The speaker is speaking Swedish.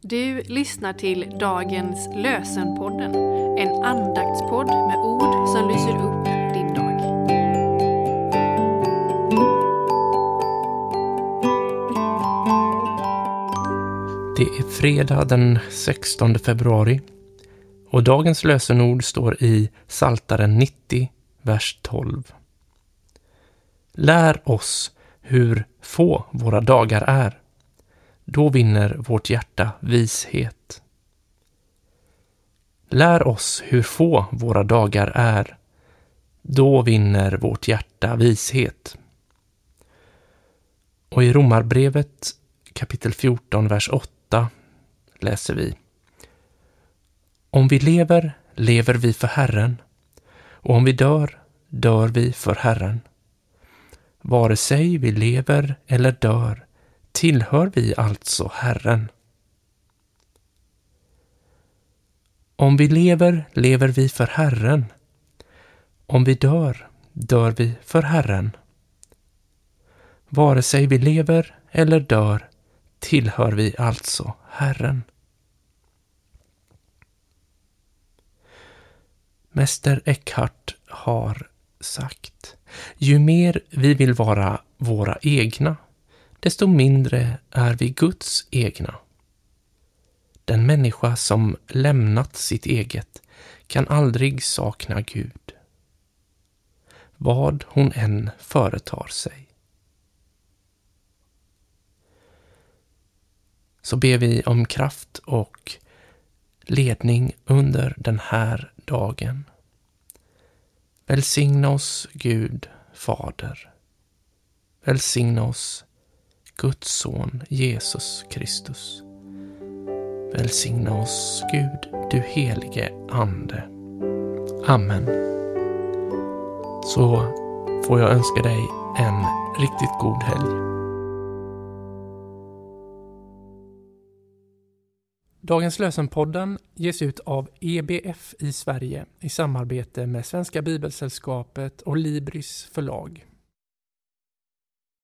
Du lyssnar till dagens lösenpodden, en andaktspodd med ord som lyser upp din dag. Det är fredag den 16 februari och dagens lösenord står i Saltaren 90, vers 12. Lär oss hur få våra dagar är. Då vinner vårt hjärta vishet. Lär oss hur få våra dagar är. Då vinner vårt hjärta vishet. Och i Romarbrevet kapitel 14, vers 8 läser vi. Om vi lever, lever vi för Herren, och om vi dör, dör vi för Herren. Vare sig vi lever eller dör tillhör vi alltså Herren. Om vi lever, lever vi för Herren. Om vi dör, dör vi för Herren. Vare sig vi lever eller dör tillhör vi alltså Herren. Mäster Eckhart har sagt Ju mer vi vill vara våra egna, desto mindre är vi Guds egna. Den människa som lämnat sitt eget kan aldrig sakna Gud. Vad hon än företar sig. Så ber vi om kraft och ledning under den här dagen. Välsigna oss, Gud, Fader. Välsigna oss, Guds son Jesus Kristus. Välsigna oss, Gud, du helige Ande. Amen. Så får jag önska dig en riktigt god helg. Dagens lösenpodden ges ut av EBF i Sverige i samarbete med Svenska Bibelsällskapet och Libris förlag.